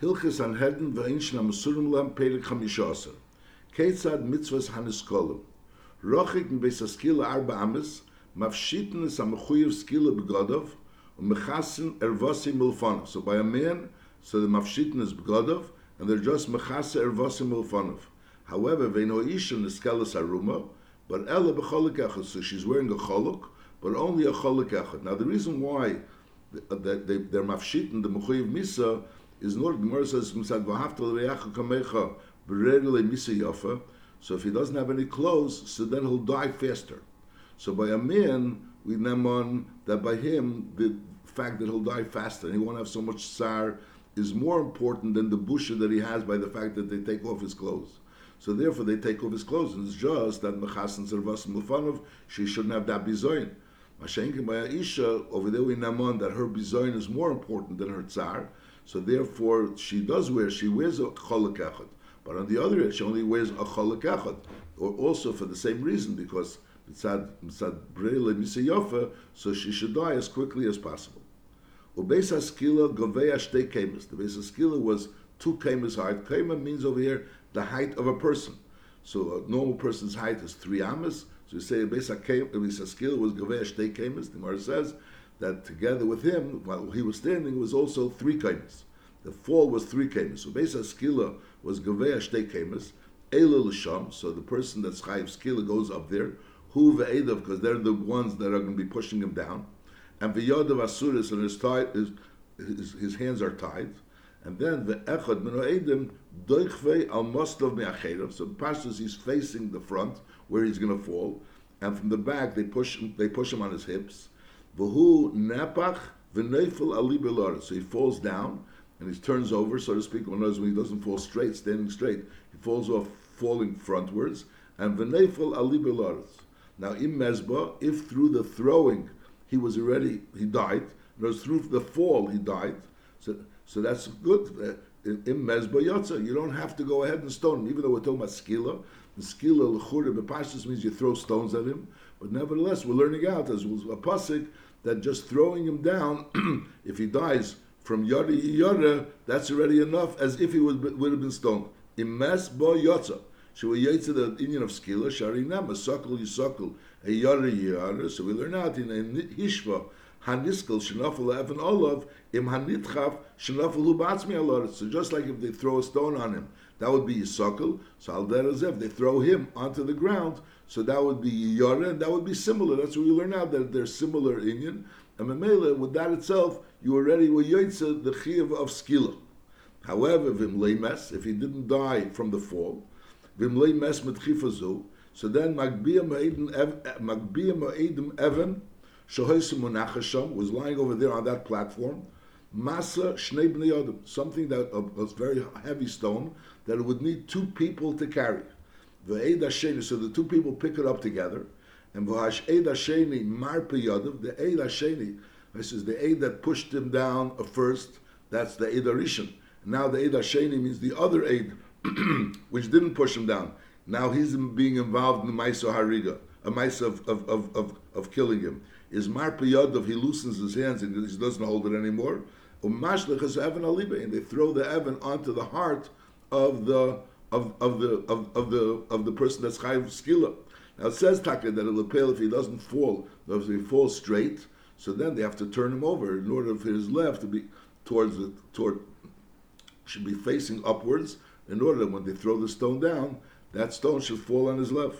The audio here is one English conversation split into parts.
Hilchis an Heden v'einschen am lam perik chamisha Ketzad mitzvahs haniskolim. Rochik mbes skila arba amis, mafshiten es am chuyev skila begodov, und mechassen ervosim milfonov. So by a man, so the mafshiten is begodov, and they're just mechasse ervosim milfonov. However, veino isha niskelas aruma, but ella b'cholik echad, so she's wearing a choluk, but only a cholik echad. Now the reason why that they, they're mafshiten, the mechuyev misa, is Gemara says Yafa. So if he doesn't have any clothes, so then he'll die faster. So by a man, we on that by him the fact that he'll die faster and he won't have so much sar is more important than the busha that he has by the fact that they take off his clothes. So therefore they take off his clothes, and it's just that Mechasan Servas Mufanov, she shouldn't have that bizoin. Mashenkin by Aisha, over there we namon that her bizoin is more important than her tsar, so therefore, she does wear, she wears a cholak. But on the other hand, she only wears a cholak echad. Also for the same reason, because mitzad, mitzad brele so she should die as quickly as possible. Ubeis haskila govei shtei kemas. The base haskila was two kemas height. Kema means over here the height of a person. So a normal person's height is three amas. So you say base haskila was govei shtei kemas. The Gemara says that together with him, while he was standing, was also three kaimas. The fall was three kaimas. So Beis Skila was Gavea Shtei kaimas, Eila L'sham, so the person that's Chayiv Skila goes up there, Hu Ve'edav, because they're the ones that are going to be pushing him down, and Ve'yodav Asuris, and his, tie, his, his, his hands are tied, and then the Echad Min Edim Doichve Al Mostov Me'acherav, so Pashtus he's facing the front, where he's going to fall, and from the back they push they push him on his hips, V'hu nepach v'neifel ali belar. So he falls down and he turns over, so to speak. One knows when he doesn't fall straight, standing straight, he falls off, falling frontwards. And v'neifel ali belar. Now in mezbah, if through the throwing he was already he died, knows through the fall he died. So so that's good. Uh, in mezbah yotza, you don't have to go ahead and stone him, even though we're talking about skila. The skila l'chura means you throw stones at him, but nevertheless we're learning out as a pasuk that just throwing him down, if he dies from yada yada, that's already enough as if he would, would have been stoned. Imes bo yotza. So we yetsa the Indian of skila shari nema sokol yisokol a yada yada. So we learn out in hishva haniskel shenafel evan olav im hanitchav shenafel hu batzmi So just like if they throw a stone on him, that would be yisokol. So al if they throw him onto the ground, so that would be Yara, and that would be similar. That's what we learn now that they're similar Inyan. And Mamela, with that itself, you already were Yoitza, the Chiv of Skila. However, Vimlei Mes, if he didn't die from the fall, Vimlei Mes Metchifazu, so then Magbia Ma'edim Evan, Shahoisim Monachasham, was lying over there on that platform, Masa Shnei something that was very heavy stone that it would need two people to carry. The Eid Hasheni, so the two people pick it up together, and V'hash Eid Hasheni Yadav, the Eid this is the Eid that pushed him down first, that's the Eid Arishan. Now the Eid means the other Eid, which didn't push him down. Now he's being involved in the Maisa Hariga, a Maisa of, of, of, of, of killing him. Is Marpe Yadav, he loosens his hands and he doesn't hold it anymore. And they throw the Evan onto the heart of the of, of the of, of the of the person that's chayiv skila. Now it says Taka that a lapel if he doesn't fall, if he falls straight, so then they have to turn him over in order for his left to be towards the toward should be facing upwards in order that when they throw the stone down, that stone should fall on his left.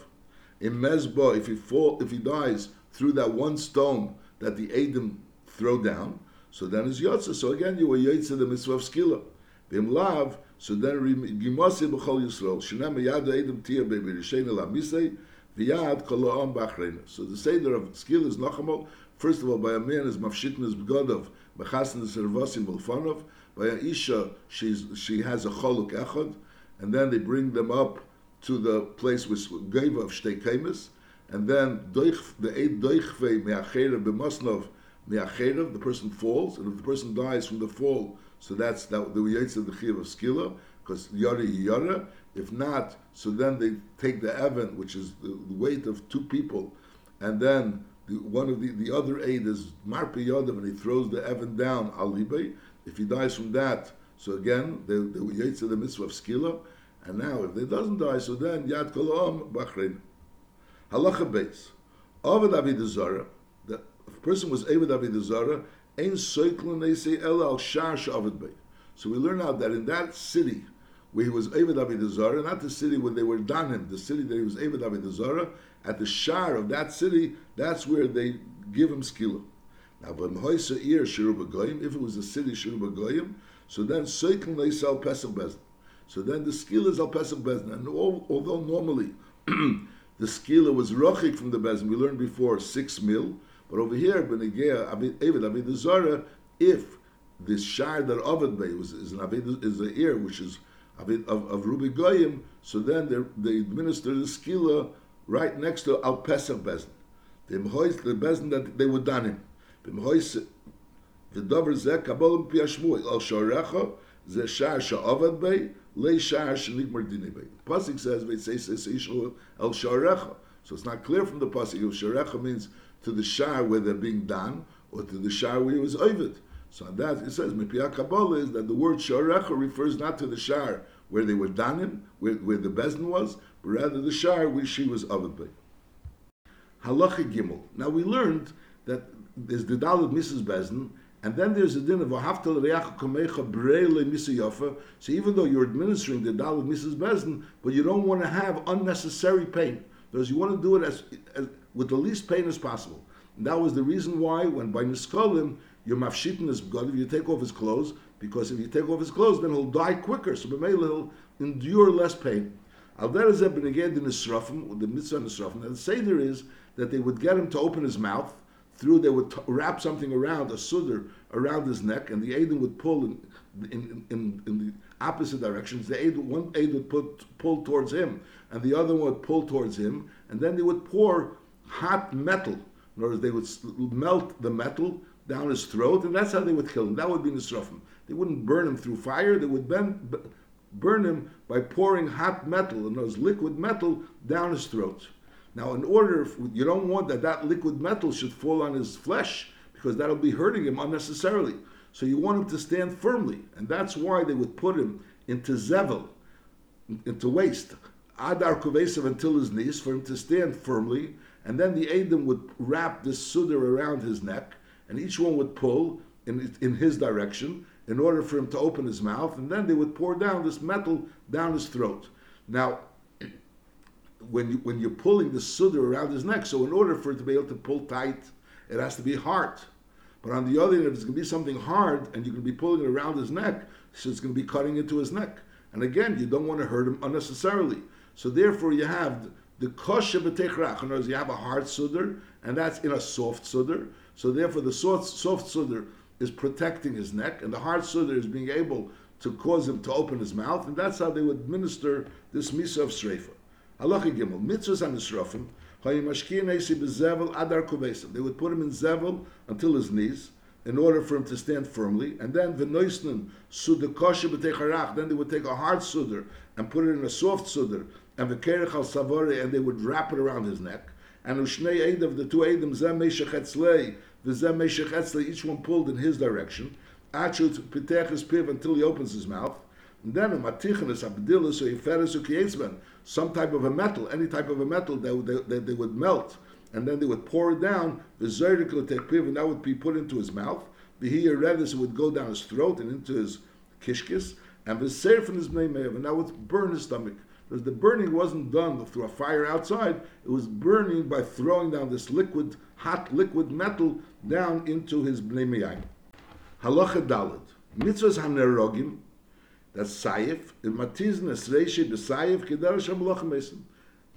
In Mezbah, if he fall if he dies through that one stone that the Adam throw down, so then is Yotza. So again you were Yotza the mitzvah of skila. Bim lav, so then Gimasi b'chol Yisrael, Shinem yad Eidim tia be'birishen el v'yad kol b'achreina. So the Seder of skill is Nachamol, first of all, by a man is mafshitn is b'godov, b'chasn is servosim b'lfanov, by a isha, she's, she has a choluk echad, and then they bring them up to the place which gave of shtei kemis, and then doich, the eid doichve me'acherev b'mosnov me'acherev, the person falls, and if the person dies from the fall, so that's that the of the chiv of skila because yara yara. If not, so then they take the evan, which is the, the weight of two people, and then the, one of the the other aid is marpi yodav, and he throws the evan down alibay. If he dies from that, So again, they, they were Yaitse the mitzvah of Skila, and now if they doesn't die, so then Yad Kolom Bachrein. Halacha Beis. Ovid Avid Zara, the person was Avid Avid Zara, Ein Soiklun El Al Shar Shavid Bey. So we learn out that in that city, where he was Avid Avid Zara, not the city where they were Danim, the city that he was Avid Avid Zara, at the Shar of that city, that's where they give him Skila. Now, but if it was a city Shiruba Goyim, so then Seikin they sell Pesach Bezin. So then the skila is al Pesach Bezin. And all, although normally the skila was rochik from the Bezin, we learned before six mil, but over here, Benegea, Eved the Zara, if this shard that Ovid Bey was is an Avid is the ear which is Avid of, of Rubi Goyim, so then they administer the skila right next to Al Pesach Bezin. The Mhois the Bezin that they were done him. Bimhois the Dover Zek Abolim Piashmuel Al Shorecha Ze Shar Sha'ovid Bey Le Shar Shnigmar Dini Bey. Pasik says, Veit Seis Seis El Shorecha. So it's not clear from the Pasuk if sharecha means to the shar where they're being done, or to the shar where it was ovid. So that, it says, Mipiyah Kabbalah is that the word sharecha refers not to the shar where they were done where, where the bezin was, but rather the shar where she was ovid by. Halacha Gimel. Now we learned that there's the Dalit Mrs. Bezin, and then there's a din of Haftal Reach Kamecha Breile Misayofa. So even though you're administering the Dalit Mrs. Bezin, but you don't want to have unnecessary pain. Because you want to do it as, as with the least pain as possible. And that was the reason why when by Niskolim, you're mafshitin his God if you take off his clothes, because if you take off his clothes, then he'll die quicker. So B'meila he'll endure less pain. Al Derazeb Beneged in Nisrafim, the mitzvah Nisrafim, and the Seder is that they would get him to open his mouth, through they would t- wrap something around a sudder around his neck, and the Aiden would pull in, in, in, in the opposite directions. The aid, one aid would put, pull towards him, and the other one would pull towards him, and then they would pour hot metal. In other words, they would melt the metal down his throat, and that's how they would kill him. That would be Nisrafim. They wouldn't burn him through fire, they would burn him by pouring hot metal, and those liquid metal, down his throat. Now, in order, you don't want that that liquid metal should fall on his flesh because that'll be hurting him unnecessarily. So you want him to stand firmly, and that's why they would put him into zevel, into waist, adar kuvesav until his knees, for him to stand firmly, and then the Adam would wrap this sudar around his neck, and each one would pull in, in his direction in order for him to open his mouth, and then they would pour down this metal down his throat. Now, when you, when you're pulling the sudar around his neck. So in order for it to be able to pull tight, it has to be hard. But on the other hand, if it's going to be something hard and you're going to be pulling it around his neck, so it's going to be cutting into his neck. And again, you don't want to hurt him unnecessarily. So therefore, you have the kosher b'techrach. In other words, you have a hard sudar, and that's in a soft sudar. So therefore, the soft, soft sudar is protecting his neck, and the hard sudar is being able to cause him to open his mouth, and that's how they would administer this misa of shreifa. Halacha Gimel, mitzvahs and they would put him in zevel until his knees in order for him to stand firmly, and then v'noisnin sudakosha b'techarach. Then they would take a hard sudar and put it in a soft sudar, and v'kerech al savore, and they would wrap it around his neck. And ushnei of the two eidim zem the zem meishachetzlei, each one pulled in his direction. Achut pitech his piv until he opens his mouth. Then a matichanis abdilus or yiferes ukiyesben, some type of a metal, any type of a metal that they, they, they would melt, and then they would pour it down. The zerdikul tekpiv, and that would be put into his mouth. The hiyaredis would go down his throat and into his kishkis, and the from his neimev, and that would burn his stomach. Because the burning wasn't done through a fire outside; it was burning by throwing down this liquid, hot liquid metal down into his bnei Halacha dalad mitzvahs hanerogim that's Saif. In Matizn Esreishi b'Saif Kedar Shem Malachim Mesim.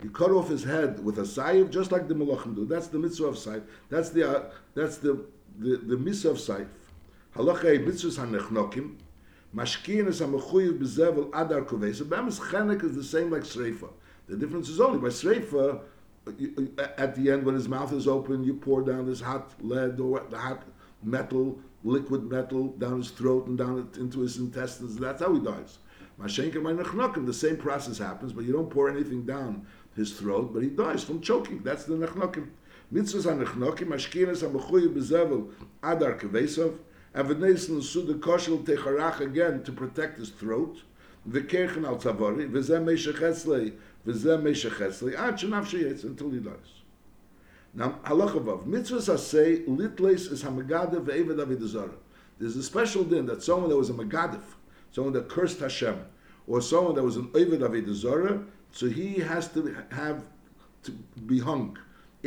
You cut off his head with a Saif, just like the Malachim do. That's the mitzvah of Saif. That's the uh, that's the the, the mitzvah of Saif. Halacha mitzvahs hanechnokim. Mashkin is a mechuyev b'zevel adar kuveisa. Bemis chenek is the same like Sreifa. The difference is only by Sreifa, at the end when his mouth is open, you pour down this hot lead or the hot metal liquid metal down his throat and down into his intestines. That's how he dies. The same process happens, but you don't pour anything down his throat, but he dies from choking. That's the nechnokim. Mitzvahs ha-nechnokim, ashkinas ha-mechuyi bezevel adar kevesov, and v'neisen suda koshel techarach again to protect his throat, v'kerchen al tzavari, v'zeh meshech etzlei, v'zeh meshech etzlei, ad sheyetz, until he dies. Now, halacha vav, mitzvahs asay, litleis is hamagadav ve'eved avidazara. There's a special din that someone that was a magadif, someone that cursed Hashem, or someone that was an Ovid Avedazara, so he has to have to be hung.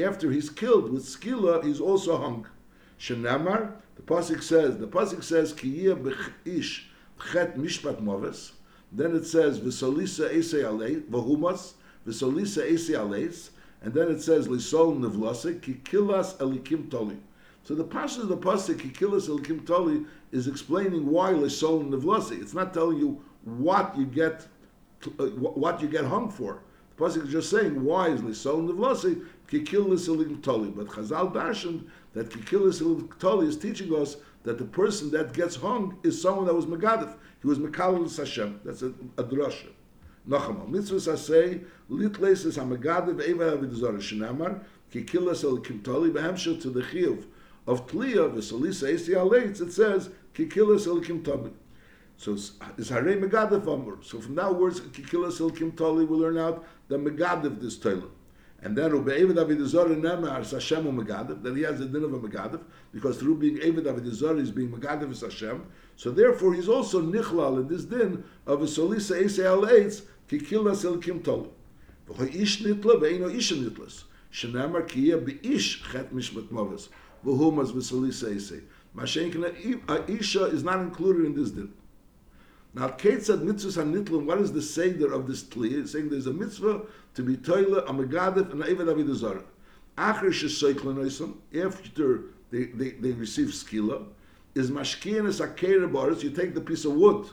After he's killed with skila, he's also hung. Shenamar, the pasuk says, the pasuk says, Kiyah b'ish chet mishpat moves. Then it says, V'solisa ese alei, v'humas, V'solisa ese aleis, and then it says, Lisol nevlase, kikilas elikim toli. So the pasuk of the pasuk kikilas elikim toli is explaining why Lisol nevlase. It's not telling you what you get, uh, what you get hung for. The pasuk is just saying why is lisol nevlasi kikil liselim toli. But Chazal darshan that kikil liselim toli is teaching us that the person that gets hung is someone that was megadif. He was mekalil Hashem. That's a, a drasha. Nochamal mitzvah say litles is hamagadiv eva avidazor shenamar kikil liselim toli behemshel to the chiyuv of tliya v'solisa esi aleitz. It says ki kikil liselim toli. So it's Hare Megadav Amur. So from that words, Kikila Silkim Tali, we learn out the Megadav this Toilet. And then Rabbi Eved Avidazor Nemar Hashem Megadav, that he has the din of a Megadav, because through being Eved Avidazor, is being Megadav is Hashem. So therefore, he's also Nichlal in this din of a Solisa Ese Al Eitz, כי כל נסל קימטל בך איש ניטל ואין איש ניטל שנאמר כי יא באיש חת משמת מורס ve מס בסולי סייסי מה שאין כנא אישה is not included in this din. Now, Kate said, Mitzvah san Nitlum, what is the Seder of this Tli? It's saying there's a Mitzvah to be Toile, a Megadet, and even Eved Avid Azor. After she said, after they, they, they receive Skila, is Mashkiyan is a Keir Boris, you take the piece of wood,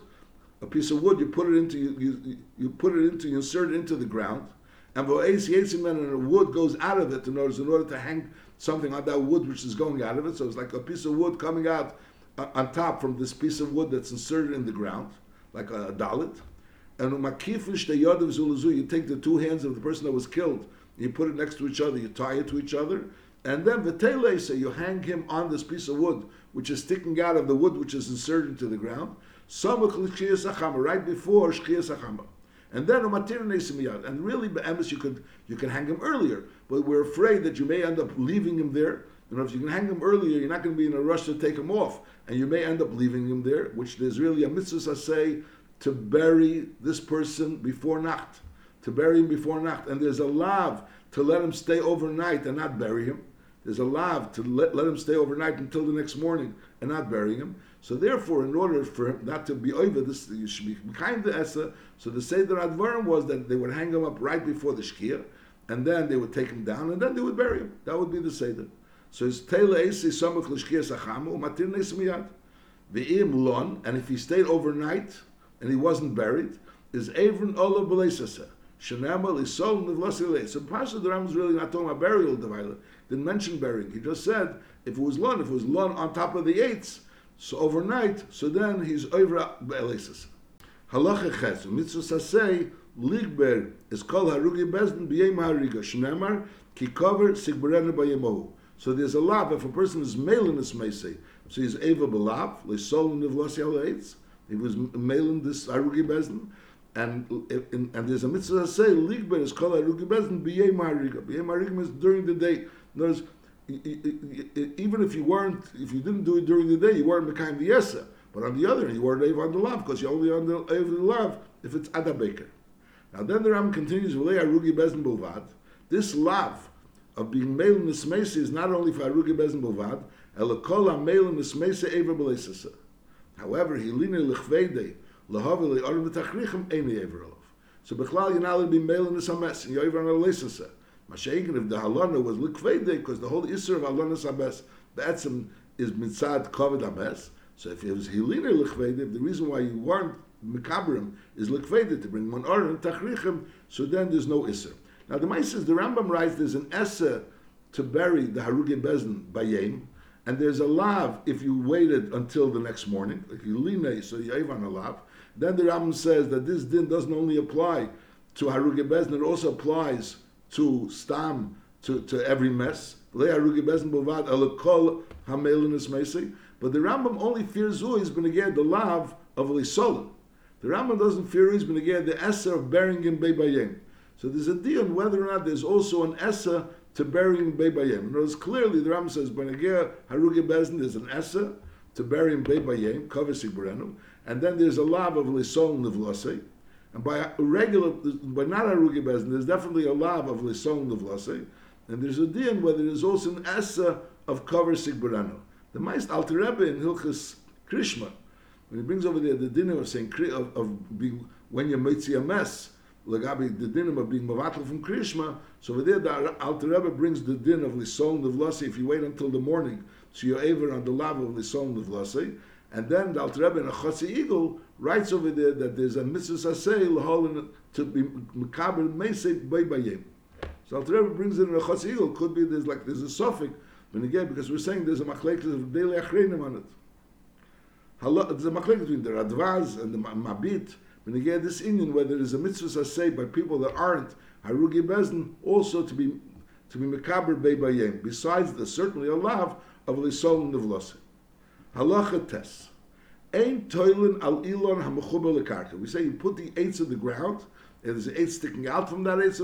a piece of wood, you put it into, you, you, you put it into, you insert it into the ground, and and the wood goes out of it in order, in order to hang something on that wood which is going out of it, so it's like a piece of wood coming out uh, on top from this piece of wood that's inserted in the ground like a, a dalit. And the you take the two hands of the person that was killed, you put it next to each other, you tie it to each other, and then v'tele say you hang him on this piece of wood, which is sticking out of the wood which is inserted into the ground. Right before shchiyas achama. And then umatir nesimiyad. And really, be'emes, you could you can hang him earlier, but we're afraid that you may end up leaving him there. You know, if you can hang him earlier, you're not going to be in a rush to take him off and you may end up leaving him there, which there's really a mitzvah say to bury this person before Nacht, to bury him before Nacht, and there's a lav to let him stay overnight and not bury him. There's a lav to let, let him stay overnight until the next morning and not bury him. So therefore, in order for him not to be over this, you should be kind to Esa. So the Seder Advarim was that they would hang him up right before the Shkia, and then they would take him down, and then they would bury him. That would be the Seder. So it's Tele Esi Samach Lishkias Achamu, Matir Nesmiyad. Ve'im Lon, and if he stayed overnight and he wasn't buried, is Avron Ola Beleisasa. Shanama Lisol Nivlasilei. So Pasha the Ram is really not talking about burial Devaila. Didn't mention bearing. He just said if it was Lon, if it was Lon on top of the eights, so overnight, so then he's over Beleisasa. Halacha Ches, Mitzvah Sasei, Ligber is called Harugi Bezdin B'yem Hariga. Shnemar, Ki Kover Sigberena Bayemohu. So there's a lav. If a person is melin this meisei, so he's eva belav leisol nivlos He was melin this arugi bezin, and and, and there's a mitzvah say ligber is called arugi bezin b'yei mariga. B'yei mariga means during the day. Notice, even if you weren't, if you didn't do it during the day, you weren't mekayim the yesa. But on the other hand, you weren't eva on the lav because you're only on the eva the lav if it's adabaker. Now then the Ram continues, v'lei arugi bezin bulvad. This lav of being male mismesi is not only for arugi bezin bovad, elakol male mismesi ever beleisasa. However, hilina lechvede lahavi le'arim v'tachrichem ever olav. So bechlal you're not allowed to be male and you're even on Mashaykin, if the halana was lichvede, because the whole isser of halana sames, be'etzim is mitzad kovid ames, so if it was hilina lechvede, the reason why you weren't mekabrim is lichvede, to bring one and tachrichem, so then there's no isser. Now the Mice says the Rambam writes there's an essa to bury the Harugi Bezin by Yem, and there's a lav if you waited until the next morning, like you line, so you on a lav. Then the Rambam says that this din doesn't only apply to Harugi Bezin, it also applies to Stam, to, to every mess. But the Rambam only fears who is beneged the lav of Lisolim. The Rambam doesn't fear is beneged the Esser of burying in Beibayim. So there's a deal on whether or not there's also an Esser to bury in Beibayim. Words, clearly the Rambam says beneged Harugi Bezin there's an Esser to bury in Beibayim, and then there's a lav of Lisolim Livlasei. And by regular, by not Harugi Bezin, there's definitely a lav of Lisolim Livlasei. And there's a din where there's also an Esser of Kavasik Berenu. The Meist Alter Rebbe in Hilchas Krishma, when he brings over there the din of saying of, of being when you mitzi a mess, Lagabi the din of being mavatal from Krishma. So over there the Alter Rebbe brings the din of Lisson of Lasi. If you wait until the morning, so you're ever on the level of Lisson of Lasi. And then the Alter Rebbe in a Chotzi Eagle writes over there that there's a mitzvah sasei l'holin to be mekaber meisei baybayim. So Alter Rebbe brings in a Chotzi Eagle. Could be there's like there's a suffix but again, because we're saying there's a machlekes of daily achreinim on it. There's a machlekes between the Radvaz and the Mabit. When again, this Indian, whether there's a mitzvah say by people that aren't Harugi Bezin, also to be to be mekaber bayim. Besides, there's certainly a lav of lisol and nevlose. Halacha tes. Toilin al ilon. We say you put the eights in the ground, and there's an eight sticking out from that eight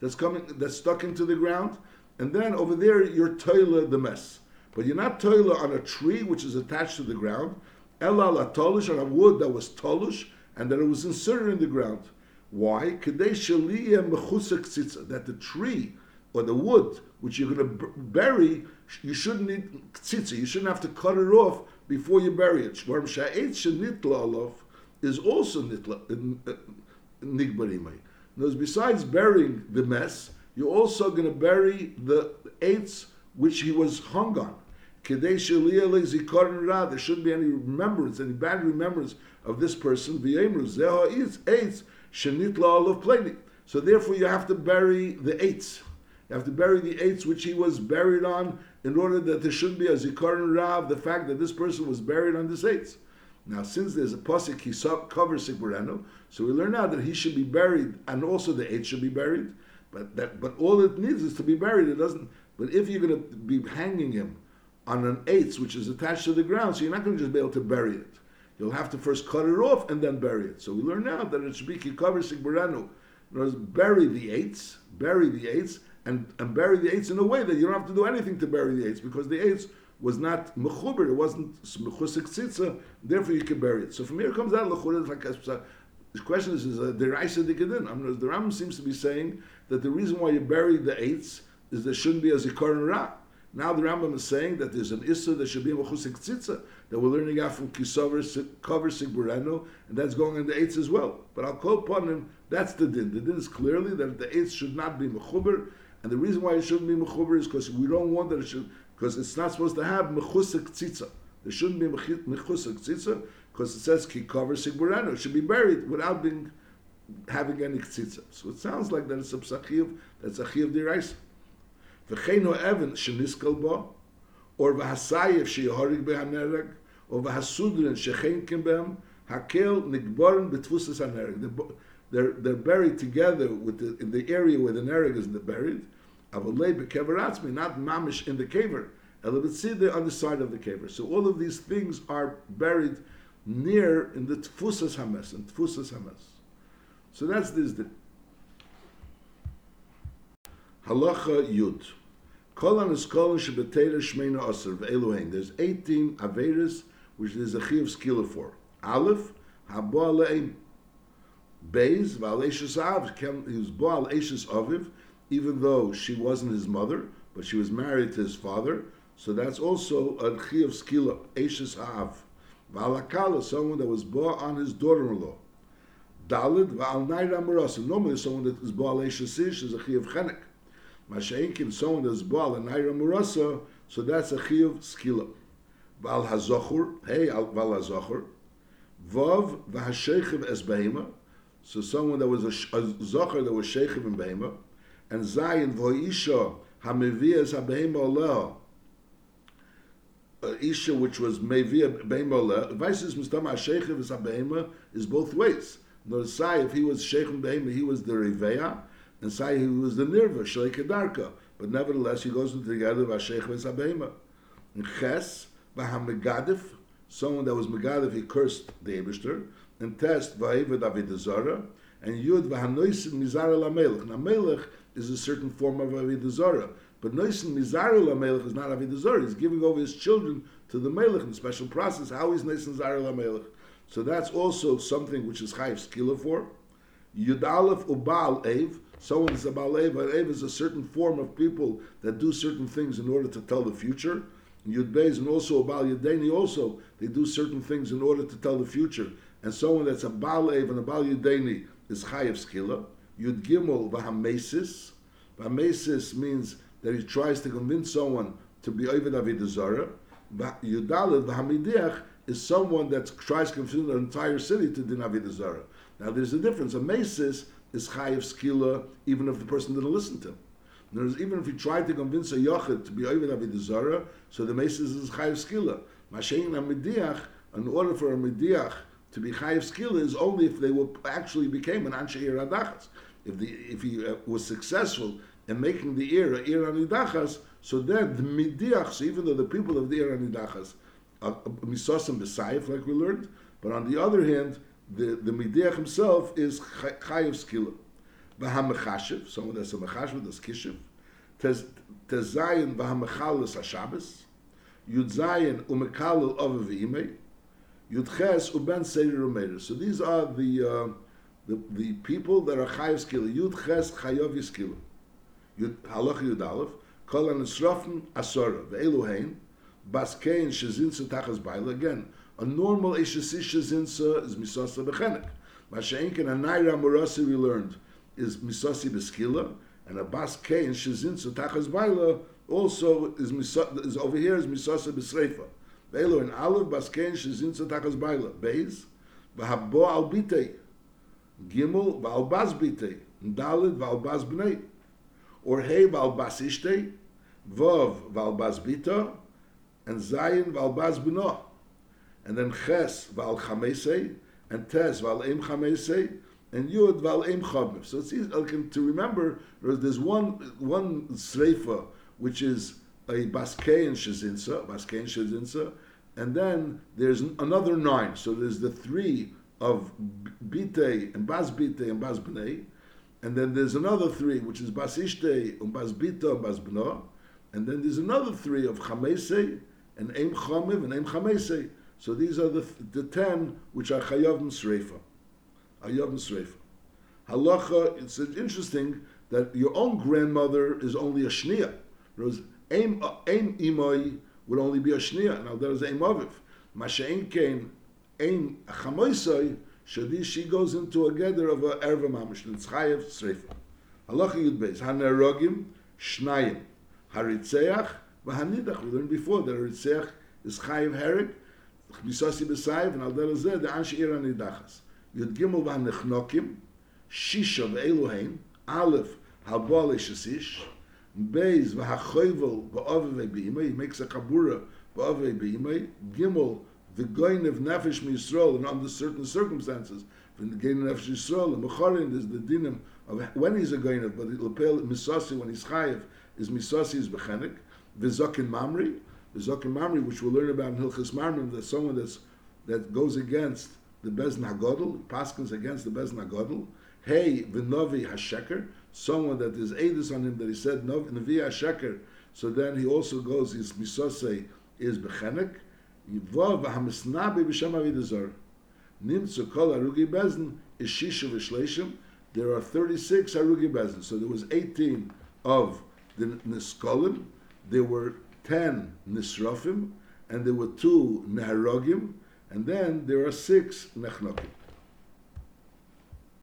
that's coming that's stuck into the ground and then over there you're toiler the mess. But you're not toiler on a tree which is attached to the ground. Ella la tolish on a wood that was tolish and that it was inserted in the ground. Why? That the tree or the wood which you're going to bury, you shouldn't need tzitza. You shouldn't have to cut it off before you bury it. Shvarm sha'et shenitla alof is also nitla nigbarimai. Besides burying the mess, you're also going to bury the eights which he was hung on. There shouldn't be any remembrance, any bad remembrance of this person. So therefore you have to bury the eights. You have to bury the eights which he was buried on in order that there shouldn't be a zikaron rav, the fact that this person was buried on the eights. Now, since there's a pasuk he covers Sigburano, so we learn now that he should be buried and also the eight should be buried. But that, but all it needs is to be buried. It doesn't. But if you're going to be hanging him on an eighth which is attached to the ground, so you're not going to just be able to bury it. You'll have to first cut it off and then bury it. So we learn now that it should be kikaver sigburanu. In other bury the eights, bury the eights, and, and bury the eights in a way that you don't have to do anything to bury the eights because the eights was not mechuber, it wasn't mechusik tzitza, therefore you can bury it. So from here comes out the question is, is a deraisa dikadin. I mean, the Ram seems to be saying that the reason why you bury the eights is there shouldn't be a zikaron ra. Now the Rambam is saying that there's an issa that should be a mechusik tzitza that we're learning out from kisover cover sigburano, and that's going in the eights as well. But I'll quote upon him. That's the din. The din is clearly that the eights should not be mechuber, and the reason why it shouldn't be mechuber is because we don't want that it should because it's not supposed to have mechusik tzitza. There shouldn't be mechusik tzitza because it says ki cover sigburano. It should be buried without being having any ktitza. So it sounds like that it's a psachiv, that's a chiv diraisa. V'cheino even sheniskal bo, or v'hasayev sheyehorig behanereg, or v'hasudrin shechenkim behem, hakel nigborin betfusas hanereg. They're, they're buried together with the, in the area where the nereg is buried. Not mamish in the caver. Elevitzide on the side of the caver. So all of these things are buried near in the tfusas hames, and tfusas hames. So that's this. The Halacha Yud. Kol an eskolin shebetera shmeina aser ve'eluhein. There's 18 averis which there's a chiv skila for. Aleph, habo aleim. Beis, v'al av, he was bo aviv, even though she wasn't his mother, but she was married to his father. So that's also a chiv skila, eshes av. V'al someone that was bo on his daughter-in-law. Dalid v'al naira. Normally, someone that is baal eshasish is a chiyuv chenek. Masha'inkin, someone that is baal a naira marasa, so that's a chiyuv skila. V'al hazochur, hey, v'al hazochur. Vav v'hashechiv es behema. So someone that was a, a zocher that was shechiv in behema. And zayin v'hoisha hameviyas ha-behema. Isha, which was meviyah behema oleha. Vices mustama ha-shechiv is ha-behema is both ways. No, Sai, if he was Sheikh Behema, he was the Riveya, and Sai, he was the Nirva, Shleik Darka. But nevertheless, he goes together with Sheikh Behema. And Ches, Vahamegadif, someone that was Megadif, he cursed the Eberster, and test Vahevad Avidazara, and Yud Vahanoisim Mizara Lamelech. Now, Melech is a certain form of Avidazara, but Noisim Mizara Lamelech is not Avidazara. He's giving over his children to the Melech in a special process. How is Noisim Mizara Lamelech? So that's also something which is Chayiv Skila for. Yud Aleph Ubal Ev, someone is a Baal Ev, Ev is a certain form of people that do certain things in order to tell the future. Yud and also a Baal also, they do certain things in order to tell the future. And someone that's a Baal Ev and a Baal Yadeni is Chayiv Skila. Yud Gimel Vahamesis. Vahamesis means that he tries to convince someone to be Ovid Avidazara. Yud Aleph Vahamidiach is someone that tries to convince the entire city to din Avidazara. Now there's a difference. A mesis is chayiv skila, even if the person didn't listen to him. There's, even if he tried to convince a yochid to be oived avidazara, so the mesis is chayiv skila. Mashein amidiach, in order for a midiach to be chayiv skila, is only if they were actually became an ansheir adachas. If the if he uh, was successful in making the era a ear anidachas, so then the midiach, even though the people of the ear anidachas are misosim b'sayif, like we learned, but on the other hand, the the midiach himself is chayiv skila. V'hamechashiv, someone that's a mechashiv, that's kishiv. Tezayin v'hamechalis hashabbos. Yud zayin umekalil ova v'imei. Yud ches uben seder umeir. So these are the, uh, the the people that are chayiv skila. Yud ches chayav yiskila. Yud halach yud aleph. Kol anisrofen asora. Ve'elu hein. Bas kein tachas baila. Again, a normal Eshesisha Zinsa is Misasa Bechenek. Masha'inkin, a Naira Morasi we learned is Misasi Beskila, and a Bas Kein Shezinsa Tachas Baila also is, is over here is Misasa Besreifa. ואלו הן אלו בסקן שזין צטחס בילה, בייז, והבו על ביטי, גימול ועל בז ביטי, דלת ועל בז בני, אורהי ועל בז אשתי, ווב ועל בז ביטו, and zayin val bas bno and then ches val chamesei and tes val em chamesei and yud val em chob so it's easy like, to remember there's this one one sreifa which is a baskein shizinsa baskein shizinsa and then there's another nine. So there's the three of Bite and Bas Bite and Bas Bnei, and then there's another three which is Bas Ishte and Bas Bita and Bas Bna, and then there's another three of Chamesei and Em Chamev and Em Chamesei. So these are the, the ten which are Chayav Msreifa. Chayav Msreifa. Halacha, it's interesting that your own grandmother is only a Shnia. Whereas Aim, aim Imoi would only be a Shnia. Now there is Aim Aviv. Masha'in Kain, Aim Chamoisoi, Shadi, she goes into a gather of a Erva Mamish. It's Chayav Sreifa. Halacha Yud Beis. Hanerogim, Shnayim. Haritzeach, Vahanidach. We learned before that Haritzeach is Chayav Herek, Misasi B'Sayv, and al derezeh, the Ansh Ir Anidachas. Yud Gimel V'Nechnokim, Shisha V'Elohein, Aleph, Habal Shasish, Beis V'Hachoyvel B'Ovevei B'Imei, he makes a Kabura B'Ovevei B'Imei, Gimel, the Goin of Nefesh Yisrael, and under certain circumstances, the Goin of Nefesh Yisrael, the Mechorin is the dinim of when he's a Goin of, but Lepel Misasi, when he's Chayev, is Misasi is Bechenik, V'Zokin Mamri, the Zokin Mamri, which we'll learn about in Hilchas Mamrim, that someone that's, that goes against the Bezn HaGodl, Paskins against the Bezn HaGodl, hey, v'novi hasheker, someone that is Aedis on him that he said Navi hasheker, so then he also goes, his misose is bechenek, yivav v'hamisnabi b'shem avidazor. Nimtzu kol arugi bezn is shishu v'shleishim, there are 36 arugi bezn, so there was 18 of the niskolim, there were 10 nisrafim, and there were two neharogim, and then there are six nechnokim.